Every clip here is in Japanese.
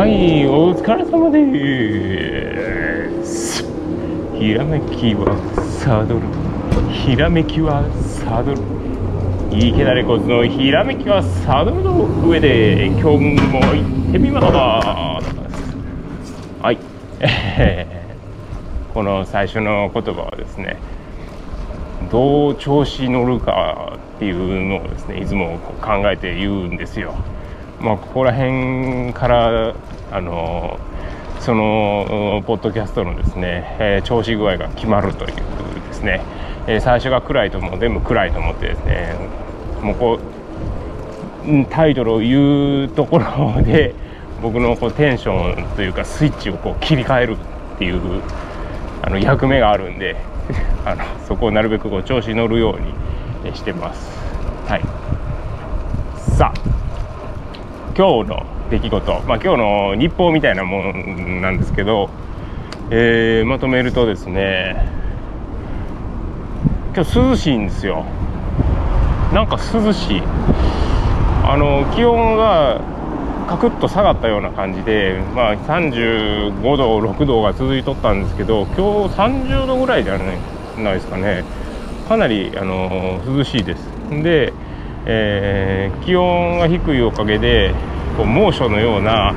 はい。お疲れ様ですひらめきはサドルひらめきはサドル。池田レコーズのひらめきはサドルの上で今日も行ってみますはい。この最初の言葉はですねどう調子乗るかっていうのをですねいつも考えて言うんですよ。まあ、ここら辺からあのそのポッドキャストのですね、えー、調子具合が決まるというですね、えー、最初が暗いともう全部暗いと思ってですねもうこうタイトルを言うところで 僕のこうテンションというかスイッチをこう切り替えるっていうあの役目があるんで あのそこをなるべくこう調子に乗るようにしてます。はい。さあ。今日の出来事、まあ、今日の日報みたいなもんなんですけど、えー、まとめるとですね今日涼しいんですよ。なんか涼しい。あの気温がカクッと下がったような感じで、まあ、35度6度が続いとったんですけど今日30度ぐらいじゃないですかね。かなりあの涼しいです。でえー、気温が低いおかげでこう猛暑のような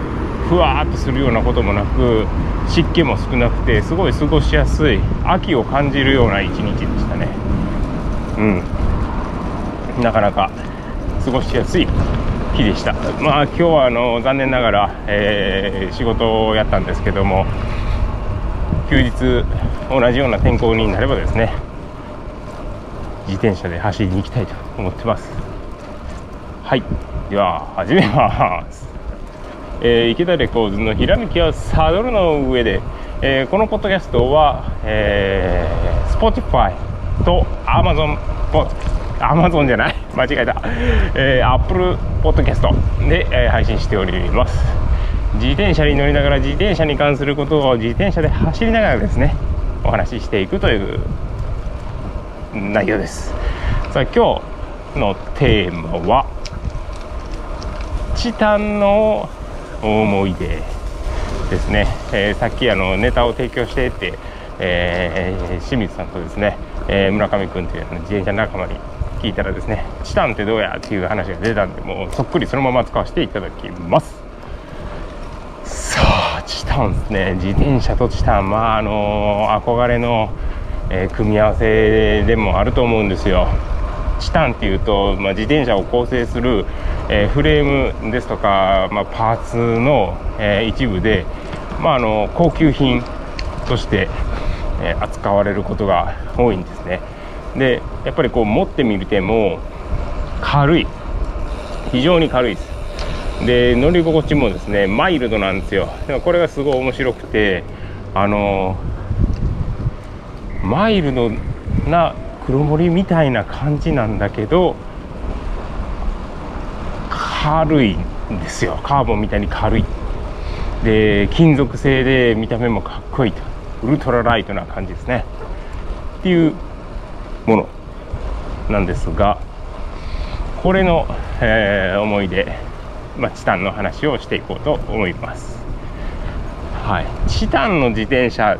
ふわーっとするようなこともなく湿気も少なくてすごい過ごしやすい秋を感じるような一日でしたね。うん。なかなか過ごしやすい日でした。まあ今日はあの残念ながら、えー、仕事をやったんですけども休日同じような天候になればですね自転車で走りに行きたいと思ってます。はい。では始めます、えー、池田レコーズのひらめきはサドルの上で、えー、このポッドキャストは、えー、Spotify と Amazon ポ Amazon じゃない？間違えた、えー、Apple ポッドキャストで、えー、配信しております。自転車に乗りながら自転車に関することを自転車で走りながらですねお話ししていくという内容です。さあ今日のテーマはチタンの思い出ですね、えー、さっきあのネタを提供してって、えー、清水さんとですね、えー、村上君という自転車仲間に聞いたらですねチタンってどうやっていう話が出たんでもうそっくりそのまま使わせていただきます。さあチタンですね。自転車とチタンまああの憧れの、え組み合わせでもあると思うんですよ。チタンっていうと、まあ、自転車を構成する、え、フレームですとか、まあ、パーツの、え、一部で、まあ、あの高級品として、え、扱われることが多いんですね。でやっぱりこう持ってみても軽い。非常に軽いです。で乗り心地もですねマイルドなんですよ。でもこれがすごい面白くてあのマイルドな黒森みたいな感じなんだけど軽いんですよ。カーボンみたいに軽い。で金属製で見た目もかっこいいと。ウルトラライトな感じですね。っていうものなんですがこれの、えー、思い出、まあ、チタンの話をしていこうと思います。はい。チタンの自転車、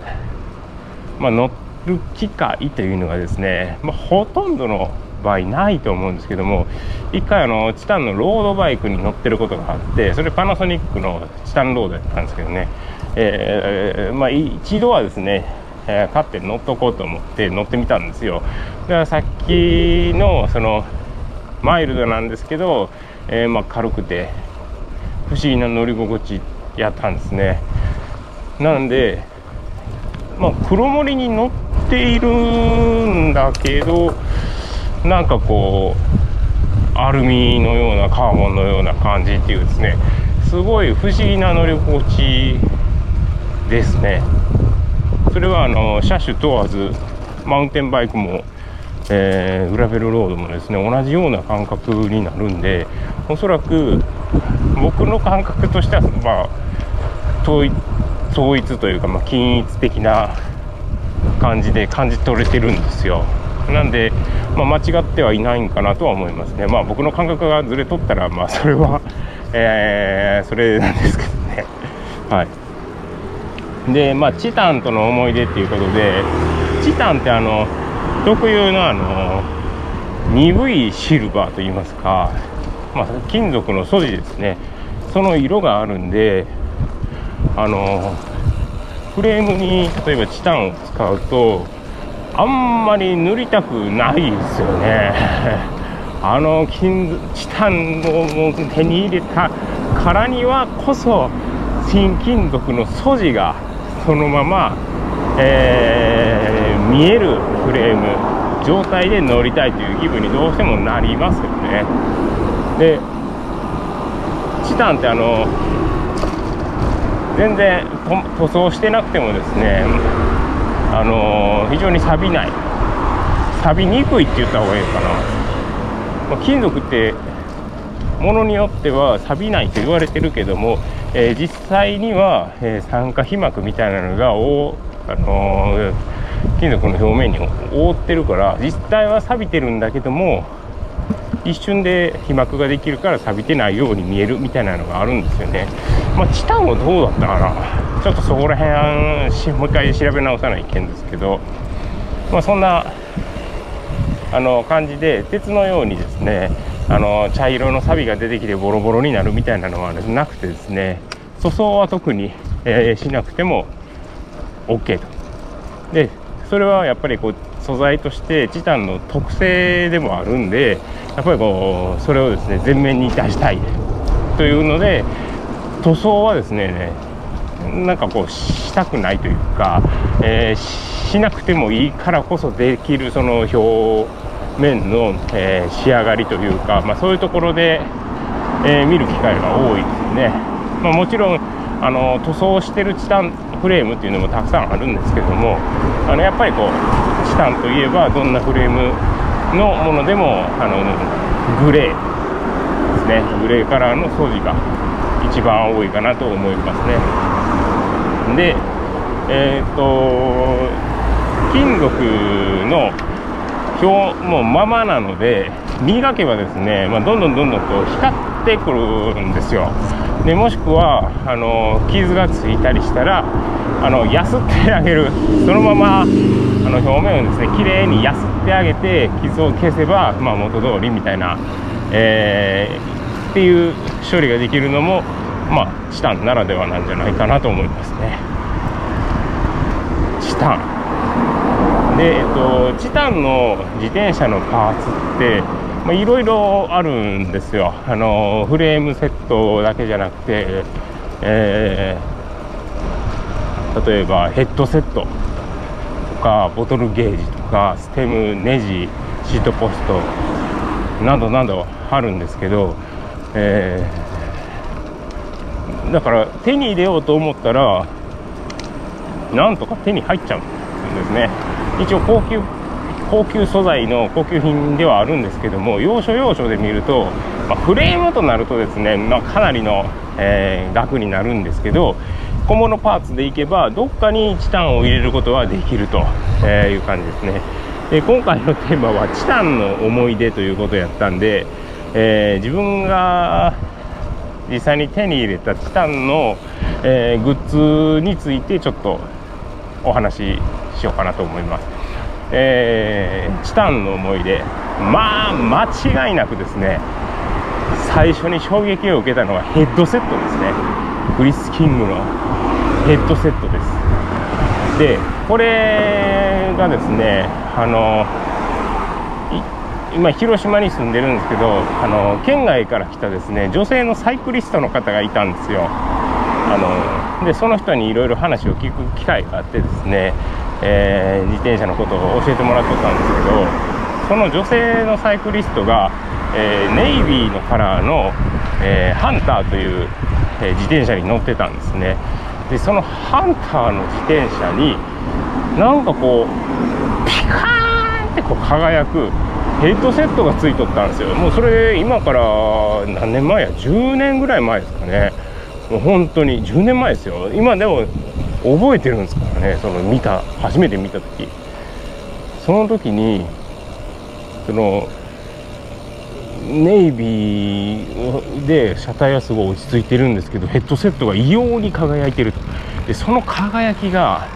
まあ、乗る機会というのがですね、まあ、ほとんどの場合ないと思うんですけども1回あのチタンのロードバイクに乗ってることがあってそれパナソニックのチタンロードやったんですけどね、えー、まあ、一度はですね、えー、買って乗っとこうと思って乗ってみたんですよ。だからさっきのそのマイルドなんですけど、えー、まあ、軽くて不思議な乗り心地やったんですね。なんでまあ、黒森に乗っているんだけどなんかこうアルミのようなカーボンのような感じっていうですねすごい不思議な乗り心地ですね。それはあの車種問わずマウンテンバイクも、えー、グラベルロードもですね同じような感覚になるんでおそらく僕の感覚としてはまあ統一統一というか、まあ、均一的な感じで感じ取れてるんですよ。なんで、まあ、間違ってはいないんかなとは思いますね。まあ僕の感覚がずれとったらまあそれは、えー、それなんですけどね。はい。でまあチタンとの思い出っていうことでチタンってあの特有のあの鈍いシルバーといいますか、まあ、金属の素地ですね。その色があるんであのフレームに例えばチタンを使うとあんまり塗りたくないですよね。あの金チタンを手に入れたからにはこそ新金属の素地がそのまま、えー、見えるフレーム状態で乗りたいという気分にどうしてもなりますよね。でチタンってあの全然塗装してなくてもですねあの非常に錆びない。錆びにくいって言った方がいいかな、まあ、金属ってものによっては錆びないと言われてるけども、えー、実際には、えー、酸化皮膜みたいなのが、あの、金属の表面に覆ってるから実際は錆びてるんだけども一瞬で被膜ができるから錆びてないように見えるみたいなのがあるんですよね。まあチタンはどうだったかな。ちょっとそこら辺もう一回調べ直さないけんですけど。まあそんなあの感じで鉄のようにですねあの茶色の錆が出てきてボロボロになるみたいなのはなくてですね塗装は特に、えー、しなくても OK と。でそれはやっぱりこう素材としてチタンの特性でもあるんでやっぱりこうそれをですね前面に出したいというので塗装はですねなんかこうしたくないというか、えー、しなくてもいいからこそできるその表面の、えー、仕上がりというか、まあ、そういうところで、えー、見る機会が多いですね。まあ、もちろんあの塗装してるチタンフレームっていうのもたくさんあるんですけどもあのやっぱりこうチタンといえばどんなフレームのものでもあのグレーですね。グレーカラーの素地が一番多いかなと思いますね。でえー、っと金属の表もままなので磨けばですね、まあ、どんどんどんどんこう光ってくるんですよ。でもしくはあの傷がついたりしたらあのやすってあげる。そのままあの表面をですね綺麗にやすってあげて傷を消せば、まあ、元通りみたいな、えー、っていう処理ができるのもまあチタンならではなんじゃないかなと思いますね。チタン。で、えっと、チタンの自転車のパーツっていろいろあるんですよ。あのフレームセットだけじゃなくて、えー、例えばヘッドセットとかボトルゲージとかステムネジシートポストなどなどあるんですけど、えー、だから手に入れようと思ったらなんとか手に入っちゃうんですね。一応高級高級素材の高級品ではあるんですけども要所要所で見ると、まあ、フレームとなるとですね、まあ、かなりの、えー、額になるんですけど小物パーツでいけばどっかにチタンを入れることはできるとえいう感じですね。で今回のテーマはチタンの思い出ということやったんで、え、自分が実際に手に入れたチタンの、え、グッズについてちょっとお話ししようかなと思います。えー、チタンの思い出。まあ間違いなくですね最初に衝撃を受けたのはヘッドセットですね。クリス・キングのヘッドセットです。でこれがですねあの今広島に住んでるんですけどあの県外から来たですね女性のサイクリストの方がいたんですよ。あのでその人にいろいろ話を聞く機会があってですねえー、自転車のことを教えてもらってたんですけどその女性のサイクリストが、えー、ネイビーのカラーの、えー、ハンターという、え自転車に乗ってたんですね。でそのハンターの自転車になんかこうピカーンってこう輝くヘッドセットがついとったんですよ。もうそれ今から何年前や？10年ぐらい前ですかね。もう本当に10年前ですよ。今でも覚えてるんですからね。その見た初めて見た時。その時にそのネイビーで車体はすごい落ち着いてるんですけどヘッドセットが異様に輝いてると。でその輝きが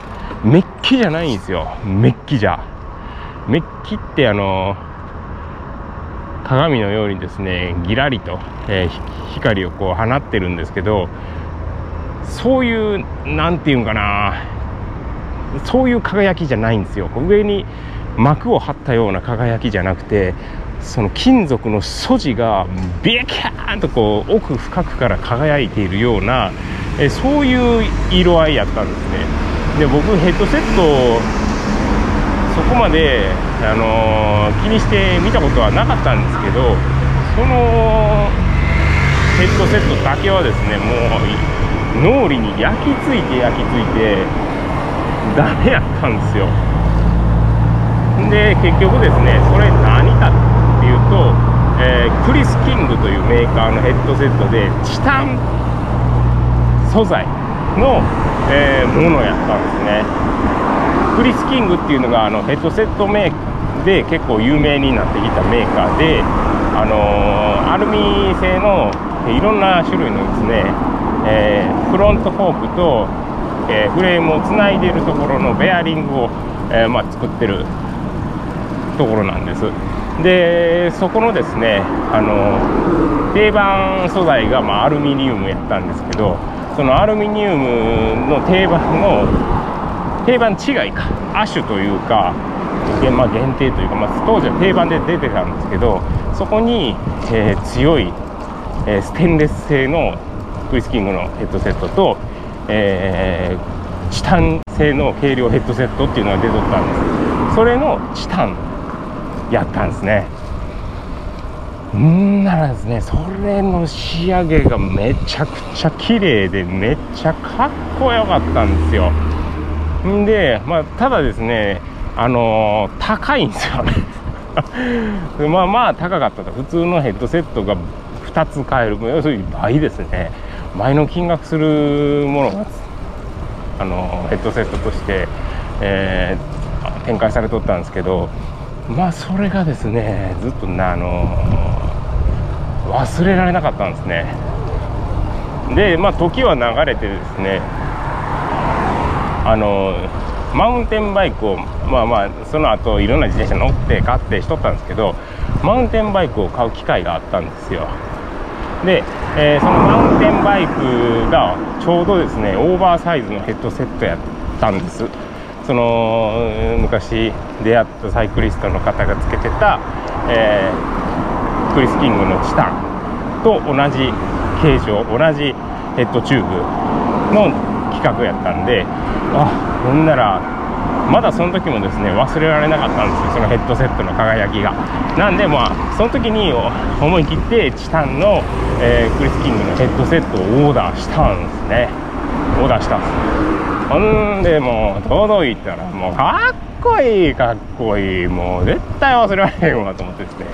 メッキじゃないんですよ。メッキじゃ。メッキってあの鏡のようにですねギラリと、えー、光をこう放ってるんですけどそういう何て言うんかなそういう輝きじゃないんですよ。上に膜を張ったような輝きじゃなくてその金属の素地がビキャーンとこう奥深くから輝いているようなえそういう色合いやったんですね。で僕ヘッドセットそこまで、あのー、気にして見たことはなかったんですけどそのヘッドセットだけはですねもう脳裏に焼き付いて焼き付いてダメやったんですよ。で結局ですねそれ何かってと、えー、クリス・キングというメーカーのヘッドセットでチタン素材の、えー、ものやったんですね。クリス・キングっていうのがあのヘッドセットメーカーで結構有名になってきたメーカーであのー、アルミ製のいろんな種類のですね、え、フロントフォークと、えフレームをつないでいるところのベアリングを、えまあ、作ってるところなんです。でそこのですねあの定番素材が、まあ、アルミニウムやったんですけどそのアルミニウムの定番の定番違いか亜種というか、まあ、限定というか、まあ、当時は定番で出てたんですけどそこに、えー、強い、えー、ステンレス製のクリスキングのヘッドセットと、えー、チタン製の軽量ヘッドセットっていうのが出とったんです。それのチタン。やったんですね。んならですねそれの仕上げがめちゃくちゃ綺麗でめっちゃかっこよかったんですよ。んでまあただですねあのー、高いんですよね。まあまあ高かったと。普通のヘッドセットが2つ買える。要するに倍ですね。倍の金額するものがあのヘッドセットとして、えー、展開されとったんですけどまあそれがですねずっとねあの忘れられなかったんですね。でまあ時は流れてですねあのマウンテンバイクをまあまあその後いろんな自転車乗って買ってしとったんですけどマウンテンバイクを買う機会があったんですよ。で、えー、そのマウンテンバイクがちょうどですねオーバーサイズのヘッドセットやったんです。その昔出会ったサイクリストの方がつけてた、えー、クリス・キングのチタンと同じ形状同じヘッドチューブの規格やったんであほんならまだその時もですね忘れられなかったんですよそのヘッドセットの輝きが。なんでまあその時に思い切ってチタンの、えー、クリス・キングのヘッドセットをオーダーしたんですね。オーダーしたんです。ほんでもう届いたらもうかっこいいかっこいいもう絶対忘れられへんわと思ってですね、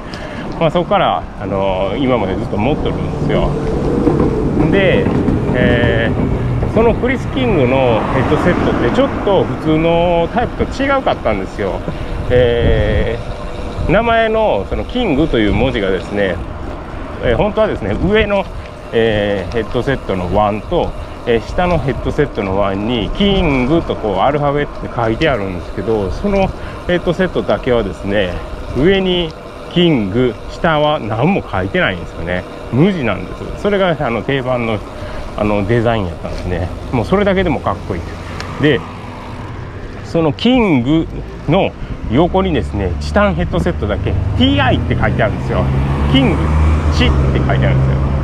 まあ、そこから、あの、今までずっと持ってるんですよ。で、えー、そのクリス・キングのヘッドセットってちょっと普通のタイプと違うかったんですよ、えー、名前のそのキングという文字がですね、えー、本当はですね上の、えヘッドセットの1とえー、下のヘッドセットの湾に「キング」とこうアルファベットで書いてあるんですけどそのヘッドセットだけはですね上に「キング」下は何も書いてないんですよね。無地なんですそれがあの定番のあのデザインやったんですね。もうそれだけでもかっこいい。でそのキングの横にですねチタンヘッドセットだけ TI って書いてあるんですよ。キングチって書いてあるん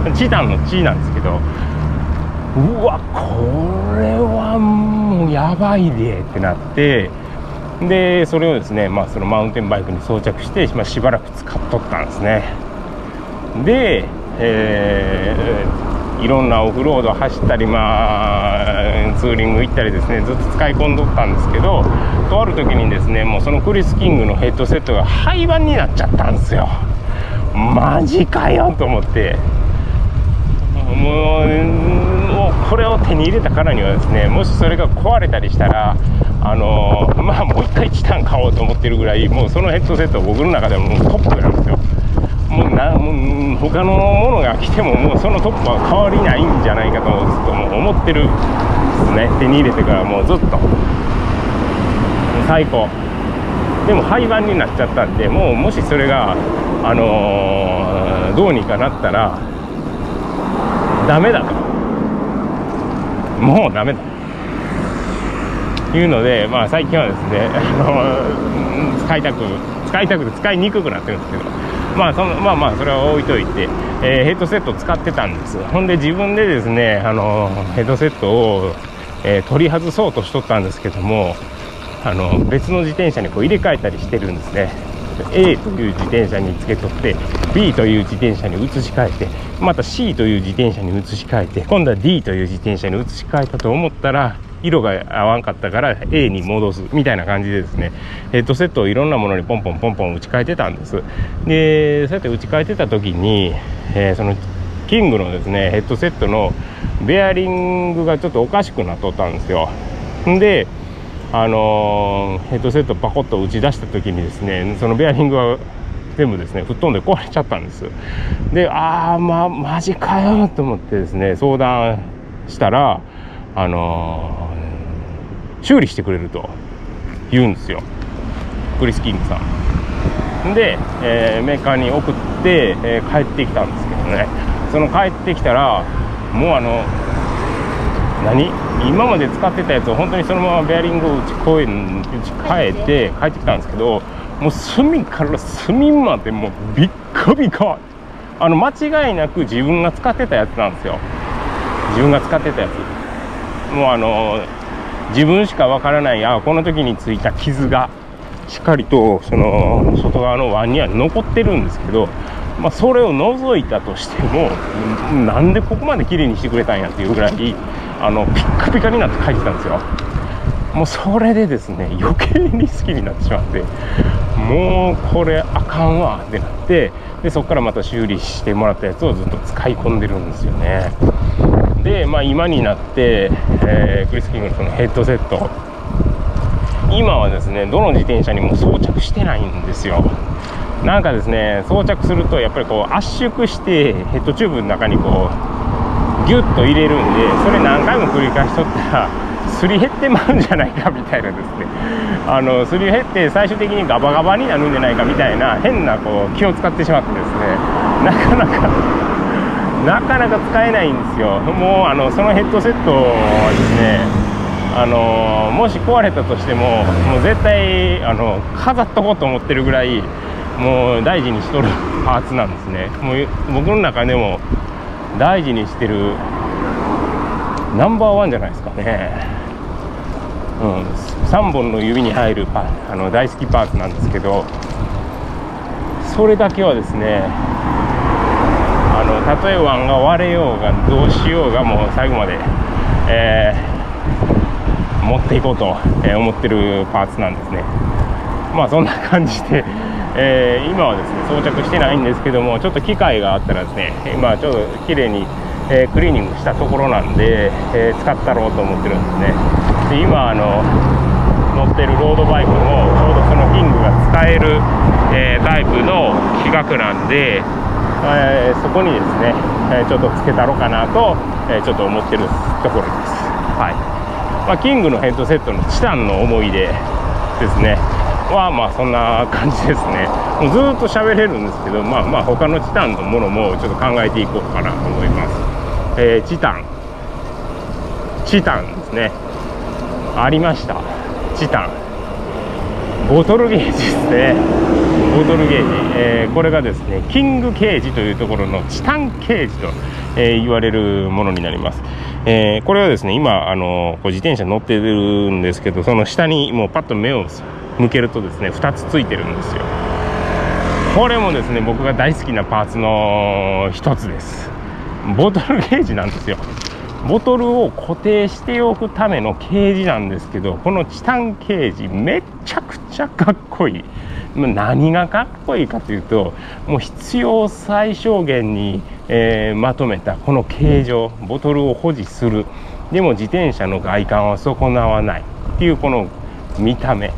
ですよ。チタンのチなんですけどうわこれはもうやばいでってなってでそれをですね、まあ、そのマウンテンバイクに装着して、まあ、しばらく使っとったんですね。で、えー、いろんなオフロード走ったり、まあ、ツーリング行ったりですねずっと使い込んどったんですけどとある時にですねもうそのクリス・キングのヘッドセットが廃盤になっちゃったんですよ。マジかよと思って。もうこれを手に入れたからにはですねもしそれが壊れたりしたらあのー、まあもう一回チタン買おうと思ってるぐらいもうそのヘッドセット僕の中でももトップなんですよ。もううなもう他のものが来てももうそのトップは変わりないんじゃないかとずっともう思ってるですね。手に入れてからもうずっと。最高。でも廃盤になっちゃったんでもうもしそれがあのー、どうにかなったらダメだと。もうダメだ。いうので、まあ、最近はですね、あの使いたく使いたくて使いにくくなってるんですけど、まあそのまあまあそれは置いといて、えー、ヘッドセットを使ってたんですほんで自分でですね、あのヘッドセットを、えー、取り外そうとしとったんですけどもあの別の自転車にこう入れ替えたりしてるんですね。A という自転車につけとって B という自転車に移し替えてまた C という自転車に移し替えて今度は D という自転車に移し替えたと思ったら色が合わんかったから A に戻すみたいな感じでですね。ヘッドセットをいろんなものにポンポンポンポン打ち替えてたんです。でそうやって打ち替えてた時に、えー、そのキングのですねヘッドセットのベアリングがちょっとおかしくなっとったんですよ。であの、ヘッドセットパコッと打ち出した時にですねそのベアリングが全部ですね吹っ飛んで壊れちゃったんです。でああまマジかよと思ってですね相談したらあの、修理してくれると言うんですよ。クリス・キングさん。で、えー、メーカーに送って、えー、帰ってきたんですけどね。その帰ってきたらもうあの何？今まで使ってたやつを本当にそのままベアリングを打ち替え打ち替えて帰ってきたんですけどもう隅から隅までもうビッカビカあの間違いなく自分が使ってたやつなんですよ。自分が使ってたやつ。もうあの自分しかわからないあこの時についた傷がしっかりとその外側の湾には残ってるんですけど、まあ、それを除いたとしてもなんでここまで綺麗にしてくれたんやっていうぐらいあのピッカピカになって帰ってたんですよ。もうそれでですね余計に好きになってしまってもうこれあかんわってなってでそこからまた修理してもらったやつをずっと使い込んでるんですよね。で、まあ、今になって、えー、クリス・キングのそのヘッドセット。今はですねどの自転車にも装着してないんですよ。なんかですね装着するとやっぱりこう圧縮してヘッドチューブの中にこうギュッと入れるんでそれ何回も繰り返しとったら すり減ってまうんじゃないかみたいなですね。あのすり減って最終的にガバガバになるんじゃないかみたいな変なこう気を使ってしまってですね。なかなかなかなか使えないんですよ。もうあのそのヘッドセットはですねあのもし壊れたとしてももう絶対あの飾っとこうと思ってるぐらいもう大事にしとるパーツなんですね。もう僕の中でも大事にしてるナンバーワンじゃないですかね。うん、3本の指に入るパあの大好きパーツなんですけどそれだけはですねあのたとえ腕が割れようがどうしようがもう最後まで、えー、持っていこうと、思ってるパーツなんですね。まあそんな感じで、えー、今はですね装着してないんですけどもちょっと機会があったらですね今ちょっと綺麗にえー、クリーニングしたところなんで、えー、使ったろうと思ってるんですね。で今あの乗ってるロードバイクもちょうどそのキングが使える、え、タイプの規格なんで、えそこにですね、えちょっとつけたろうかなと、えちょっと思ってるところです。はい、まあ、キングのヘッドセットのチタンの思い出ですね。はまあそんな感じですね。もうずっと喋れるんですけどまあまあ他のチタンのものもちょっと考えていこうかなと思います。えー、チタン。チタンですね。ありました。チタン。ボトルゲージですね。ボトルゲージ、えー、これがですねキングケージというところのチタンケージと、えー、言われるものになります、えー、これはですね今あのこう自転車乗ってるんですけどその下にもうパッと目を向けるとですね2つついてるんですよ。これもですね僕が大好きなパーツの一つです。ボトルゲージなんですよ。ボトルを固定しておくためのケージなんですけどこのチタンケージめちゃくちゃかっこいい。何がかっこいいかというともう必要最小限に、えー、まとめたこの形状ボトルを保持する。でも自転車の外観は損なわないっていうこの見た目。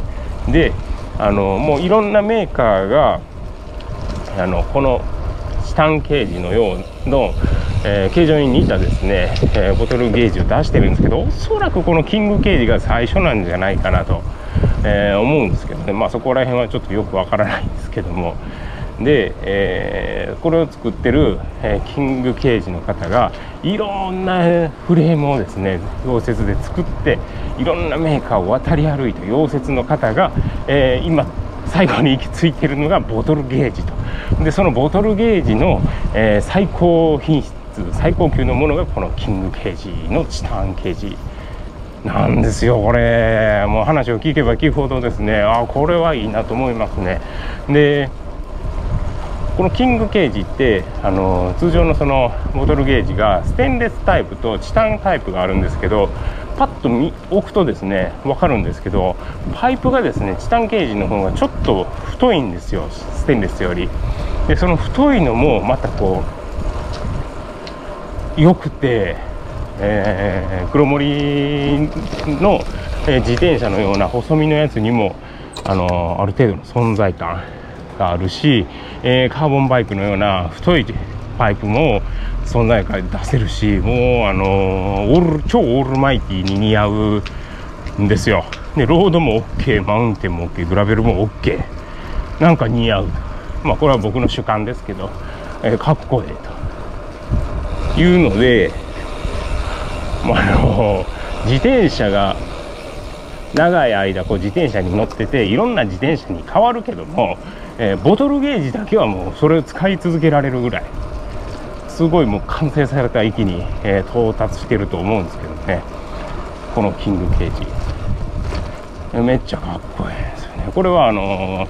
であのもういろんなメーカーがあのこのチタンケージのようの、えー、形状に似たですね、えー、ボトルゲージを出してるんですけどおそらくこのキングケージが最初なんじゃないかなと、えー、思うんですけどね。まあそこら辺はちょっとよくわからないんですけども。で、えー、これを作ってる、えー、キングケージの方がいろんなフレームをですね溶接で作っていろんなメーカーを渡り歩いた溶接の方が、えー、今最後に行き着いてるのがボトルゲージと。でそのボトルゲージの、えー、最高品質最高級のものがこのキングケージのチタンケージなんですよこれ。もう話を聞けば聞くほどですねあこれはいいなと思いますね。でこのキングケージってあの通常のそのボトルゲージがステンレスタイプとチタンタイプがあるんですけどパッと見置くとですね分かるんですけどパイプがですねチタンケージの方がちょっと太いんですよステンレスより。でその太いのもまたこう良くて、えー、黒森の、え、自転車のような細身のやつにもあのある程度の存在感。があるし、えー、カーボンバイクのような太いパイプも存在感出せるしもうあのオール超オールマイティに似合うんですよ。でロードも OK マウンテンも OK グラベルも OK なんか似合う。まあこれは僕の主観ですけど、えー、かっこええというので、まあ、あの自転車が長い間こう自転車に乗ってていろんな自転車に変わるけどもえー、ボトルゲージだけはもうそれを使い続けられるぐらいすごいもう完成された域に、えー、到達してると思うんですけどね。このキングケージ。めっちゃかっこいいですよね。これはあの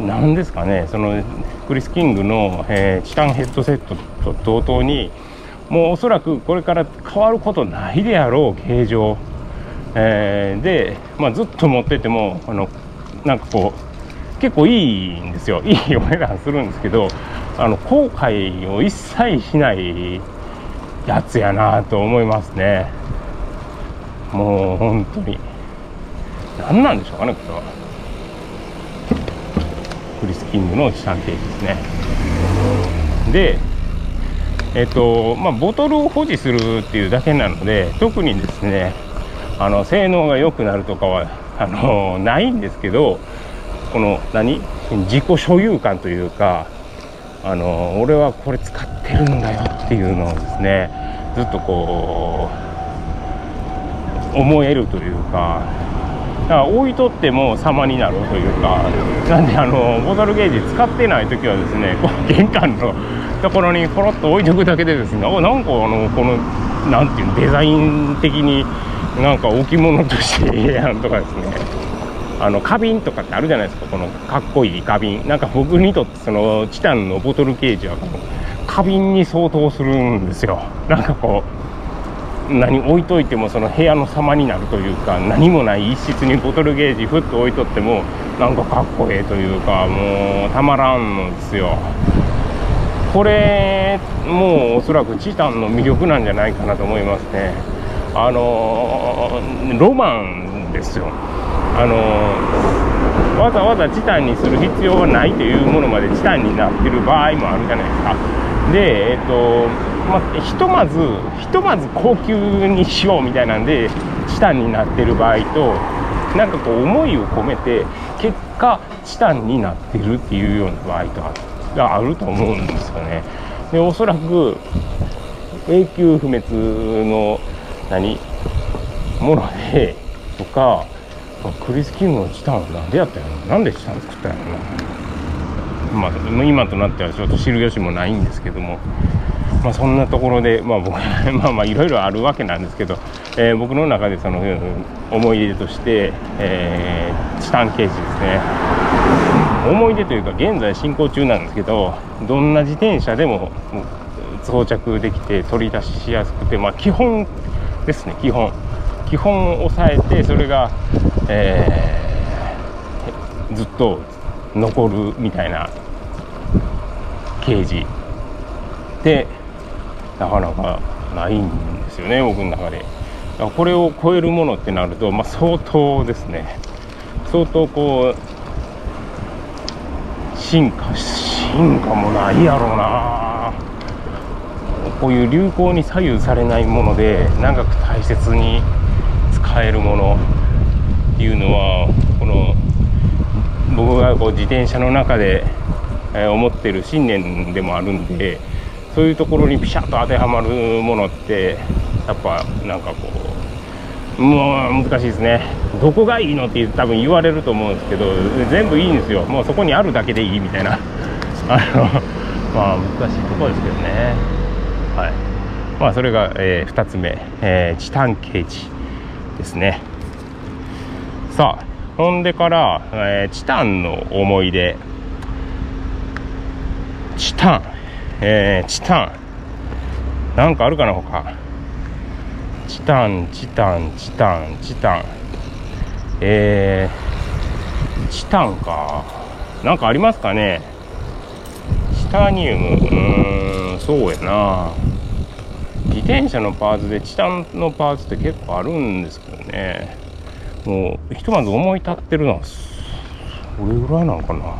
何、ですかね。そのクリス・キングの、えー、チタンヘッドセットと同等にもうおそらくこれから変わることないであろう形状、えー、で、まあ、ずっと持っててもあのなんかこう結構いいんですよ。いいお値段するんですけどあの後悔を一切しないやつやなと思いますね。もう本当に。何なんでしょうかねこれは。クリス・キングの資産ページですね。でえっとまあボトルを保持するっていうだけなので特にですねあの性能が良くなるとかはあのないんですけどこの何？自己所有感というかあの俺はこれ使ってるんだよっていうのをですねずっとこう思えるというかだから置いとっても様になるというかなんであのボトルゲージ使ってない時はですねこう玄関の ところにポロッと置いとくだけでですねあなんかあのこのなんていうのデザイン的になんか置物としてええ やんとかですね。あの花瓶とかってあるじゃないですか。このかっこいい花瓶。なんか僕にとってそのチタンのボトルケージはこの花瓶に相当するんですよ。なんかこう何置いといてもその部屋の様になるというか何もない一室にボトルゲージふっと置いとってもなんかかっこええというかもうたまらんのですよ。これもうおそらくチタンの魅力なんじゃないかなと思いますね。あのロマンですよ。あのわざわざチタンにする必要はないというものまでチタンになってる場合もあるじゃないですか。でえっとまあ、ひとまずひとまず高級にしようみたいなんでチタンになってる場合となんかこう思いを込めて結果チタンになってるっていうような場合とがあると思うんですよね。でおそらく永久不滅の何？ものでとかクリス・キングのチタンは何でやったんやろな。んでチタン作ったんやろなまあ今となってはちょっと知る由もないんですけども。まあそんなところでまあ僕 まあまあいろいろあるわけなんですけど、えー、僕の中でその思い出として、えー、チタンケージですね。思い出というか現在進行中なんですけどどんな自転車でも装着できて取り出しやすくてまあ基本ですね基本。基本を抑えてそれが、えー、ずっと残るみたいなケージ。でなかなかないんですよね僕の中で。これを超えるものってなると、まあ、相当ですね。相当こう進化しんかもないやろうな。こういう流行に左右されないもので長く大切に使えるもの。っていうのはこの僕がこう自転車の中で思ってる信念でもあるんでそういうところにピシャッと当てはまるものってやっぱなんかこうもう難しいですね。どこがいいのって多分言われると思うんですけど全部いいんですよ。もうそこにあるだけでいいみたいな。あの まあ難しいところですけどね。はい。まあそれが、えー、2つ目、えー、チタンケージですね。さあほんでから、えー、チタンの思い出。チタン。えー、チタン。なんかあるかなほかチタンチタンチタンチタン。えー、チタンか。なんかありますかね。チタニウム。うーんそうやな。自転車のパーツでチタンのパーツって結構あるんですけどね。もう。ひとまず思い立ってるのはこれぐらいなのかな。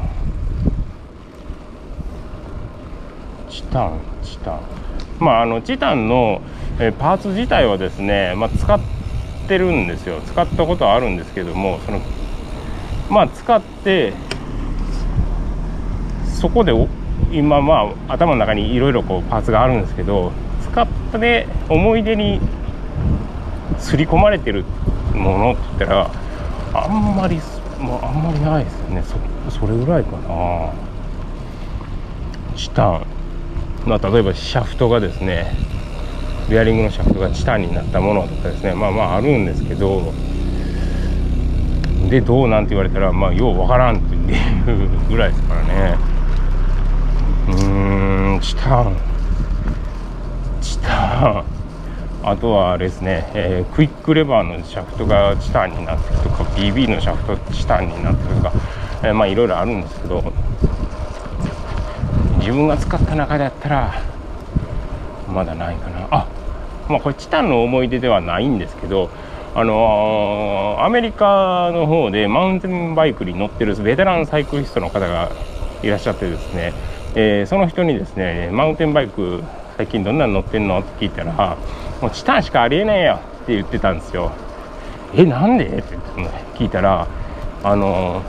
チタンチタン。まああのチタンのえパーツ自体はですね、まあ、使ってるんですよ。使ったことはあるんですけどもそのまあ使ってそこで今まあ頭の中にいろいろこうパーツがあるんですけど使って思い出に刷り込まれてるものって言ったらあんまり、まあ、あんまりないですよね。そそれぐらいかな。チタン。まあ例えばシャフトがですねベアリングのシャフトがチタンになったものとかですね。まあまああるんですけどでどうなんて言われたらまあようわからんっていうぐらいですからね。うーんチタン。チタン。あとはですね、えー、クイックレバーのシャフトがチタンになってるとか BB のシャフトチタンになってるとか、えー、まあいろいろあるんですけど自分が使った中でやったらまだないかな。あまあこれチタンの思い出ではないんですけどあのー、アメリカの方でマウンテンバイクに乗ってるベテランサイクリストの方がいらっしゃってですね、えー、その人にですねマウンテンバイク最近どんなの乗ってんの？って聞いたらもうチタンしかありえねえよ。って言ってたんですよ。えなんで？って聞いたらあの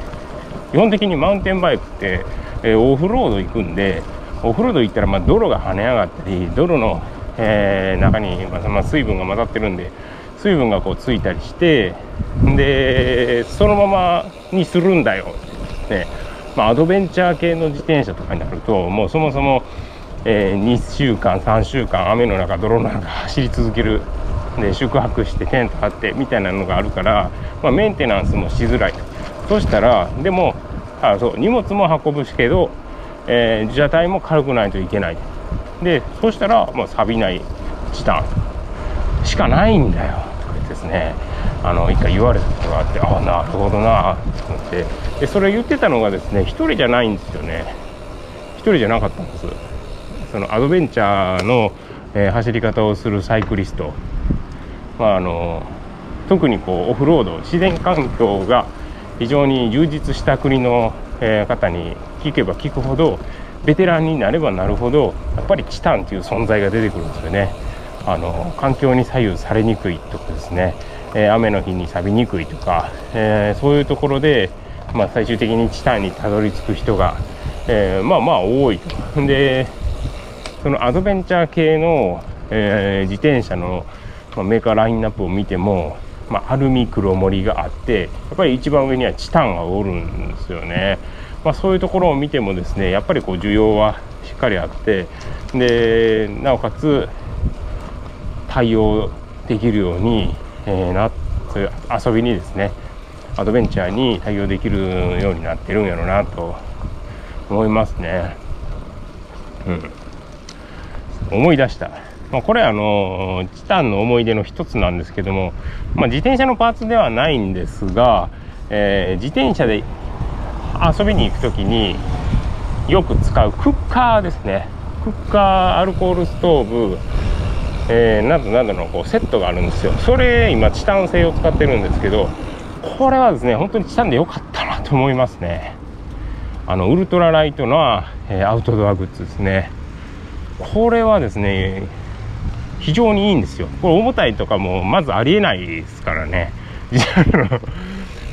基本的にマウンテンバイクって、えー、オフロード行くんでオフロード行ったらまあ泥が跳ね上がったり泥の、えー、中に、まあ、まあ、水分が混ざってるんで水分がこうついたりしてでそのままにするんだよ。ってまあ、アドベンチャー系の自転車とかになるともうそもそも、えー、2週間3週間雨の中泥の中走り続ける。で宿泊してテント張ってみたいなのがあるから、まあ、メンテナンスもしづらい。そしたらでもあそう荷物も運ぶしけど、えー、自車体も軽くないといけない。でそしたらもう錆びないチタンしかないんだよ。とか言ってですね。あの一回言われたことがあってああなるほどな。と思って。でそれ言ってたのがですね1人じゃないんですよね。1人じゃなかったんです。そのアドベンチャーの、えー、走り方をするサイクリスト。まああの特にこうオフロード自然環境が非常に充実した国の、えー、方に聞けば聞くほどベテランになればなるほどやっぱりチタンっていう存在が出てくるんですよね。あの環境に左右されにくいとかですね。え雨の日に錆びにくいとか、えそういうところで、まあ、最終的にチタンにたどり着く人が、えまあまあ多いと。でそのアドベンチャー系の、え自転車の、まメーカーラインナップを見ても、まあ、アルミ黒森があってやっぱり一番上にはチタンがおるんですよね。まあ、そういうところを見てもですねやっぱりこう需要はしっかりあってでなおかつ対応できるようにえー、なそういう遊びにですねアドベンチャーに対応できるようになってるんやろうなと思いますね。うん、思い出した。まあ、これあのチタンの思い出の一つなんですけども、まあ、自転車のパーツではないんですが、えー、自転車で遊びに行く時によく使うクッカーですね。クッカーアルコールストーブえー、なんだなんだろうこうセットがあるんですよ。それ今チタン製を使ってるんですけどこれはですね本当にチタンで良かったなと思いますね。あのウルトラライトな、えー、アウトドアグッズですね。これはですね非常にいいんですよ。これ重たいとかもまずありえないですからね。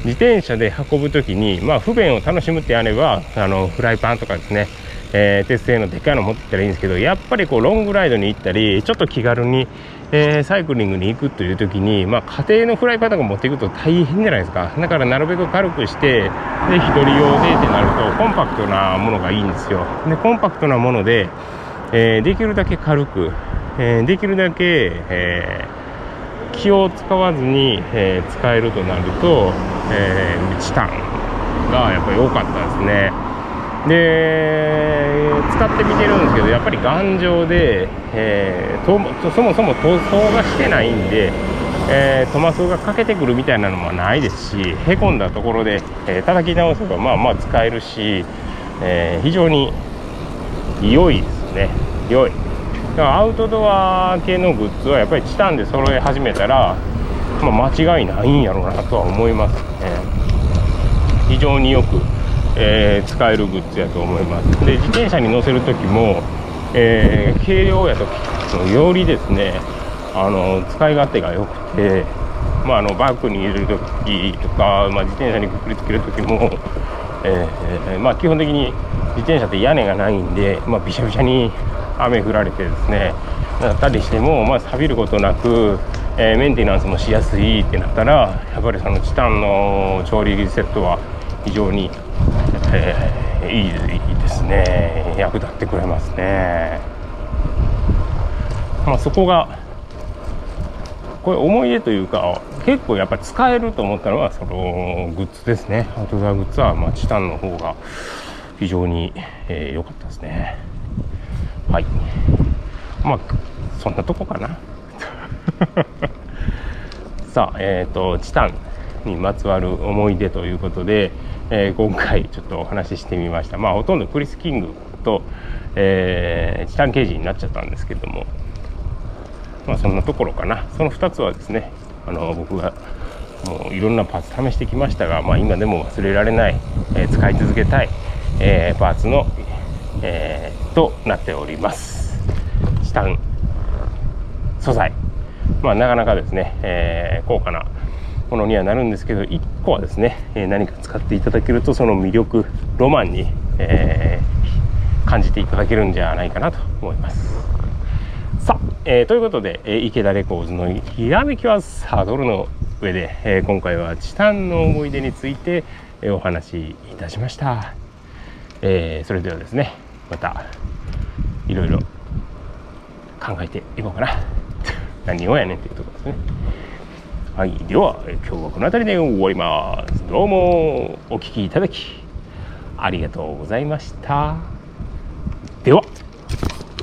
自転車で運ぶ時に、まあ、不便を楽しむってやればあのフライパンとかですね、えー、鉄製のでっかいの持ってたらいいんですけどやっぱりこうロングライドに行ったりちょっと気軽に、えー、サイクリングに行くという時に、まあ、家庭のフライパンとか持っていくと大変じゃないですか。だからなるべく軽くしてで1人用でってなるとコンパクトなものがいいんですよ。でコンパクトなもので、えー、できるだけ軽く、えできるだけ、え気を使わずに、え使えるとなると、えチタンがやっぱり良かったですね。で使ってみてるんですけどやっぱり頑丈で、え、とそもそも塗装がしてないんで、えー、トマスが欠けてくるみたいなのもないですしへこんだところで、えー、叩き直せばまあまあ使えるし、え非常に良いです。ね良い。だからアウトドア系のグッズはやっぱりチタンで揃え始めたら、まあ、間違いないんやろうなとは思いますね。非常によくえー、使えるグッズやと思います。で自転車に乗せる時も、えー、軽量やとよりですね。あの使い勝手が良くて、まあ、あのバッグに入れる時とか、まあ、自転車にくくりつける時も、えー、まあ、基本的に自転車って屋根がないんで、まあ、びしゃびしゃに雨降られてですねなったりしても、まあ、錆びることなく、えメンテナンスもしやすいってなったらやっぱりそのチタンの調理セットは非常にえー、いいですね。役立ってくれますね。まあそこがこれ思い出というか結構やっぱり使えると思ったのはそのグッズですね。アウトドアグッズはまあチタンの方が非常に良、えー、かったですね。はい。まあそんなとこかな。さあえっ、ー、とチタンにまつわる思い出ということでえー、今回ちょっとお話ししてみました。まあほとんどクリス・キングと、えー、チタン・ケージになっちゃったんですけども。まあそんなところかな。その2つはですねあの僕がもういろんなパーツ試してきましたが、まあ、今でも忘れられない、えー、使い続けたい、えー、パーツの、えー、となっております。チタン素材。まあなかなかですね、え高価なものにはなるんですけど1個はですね、え何か使っていただけるとその魅力ロマンに、えー、感じていただけるんじゃないかなと思います、えー、ということで、え池田レコーズのひらめきはサドルの上で、え今回はチタンの思い出について、えお話しいたしました、えそれではですねまたいろいろ考えていこうかな 何をやねんっていうところですねはい、では今日はこの辺りで終わります。どうもお聴きいただきありがとうございました。では。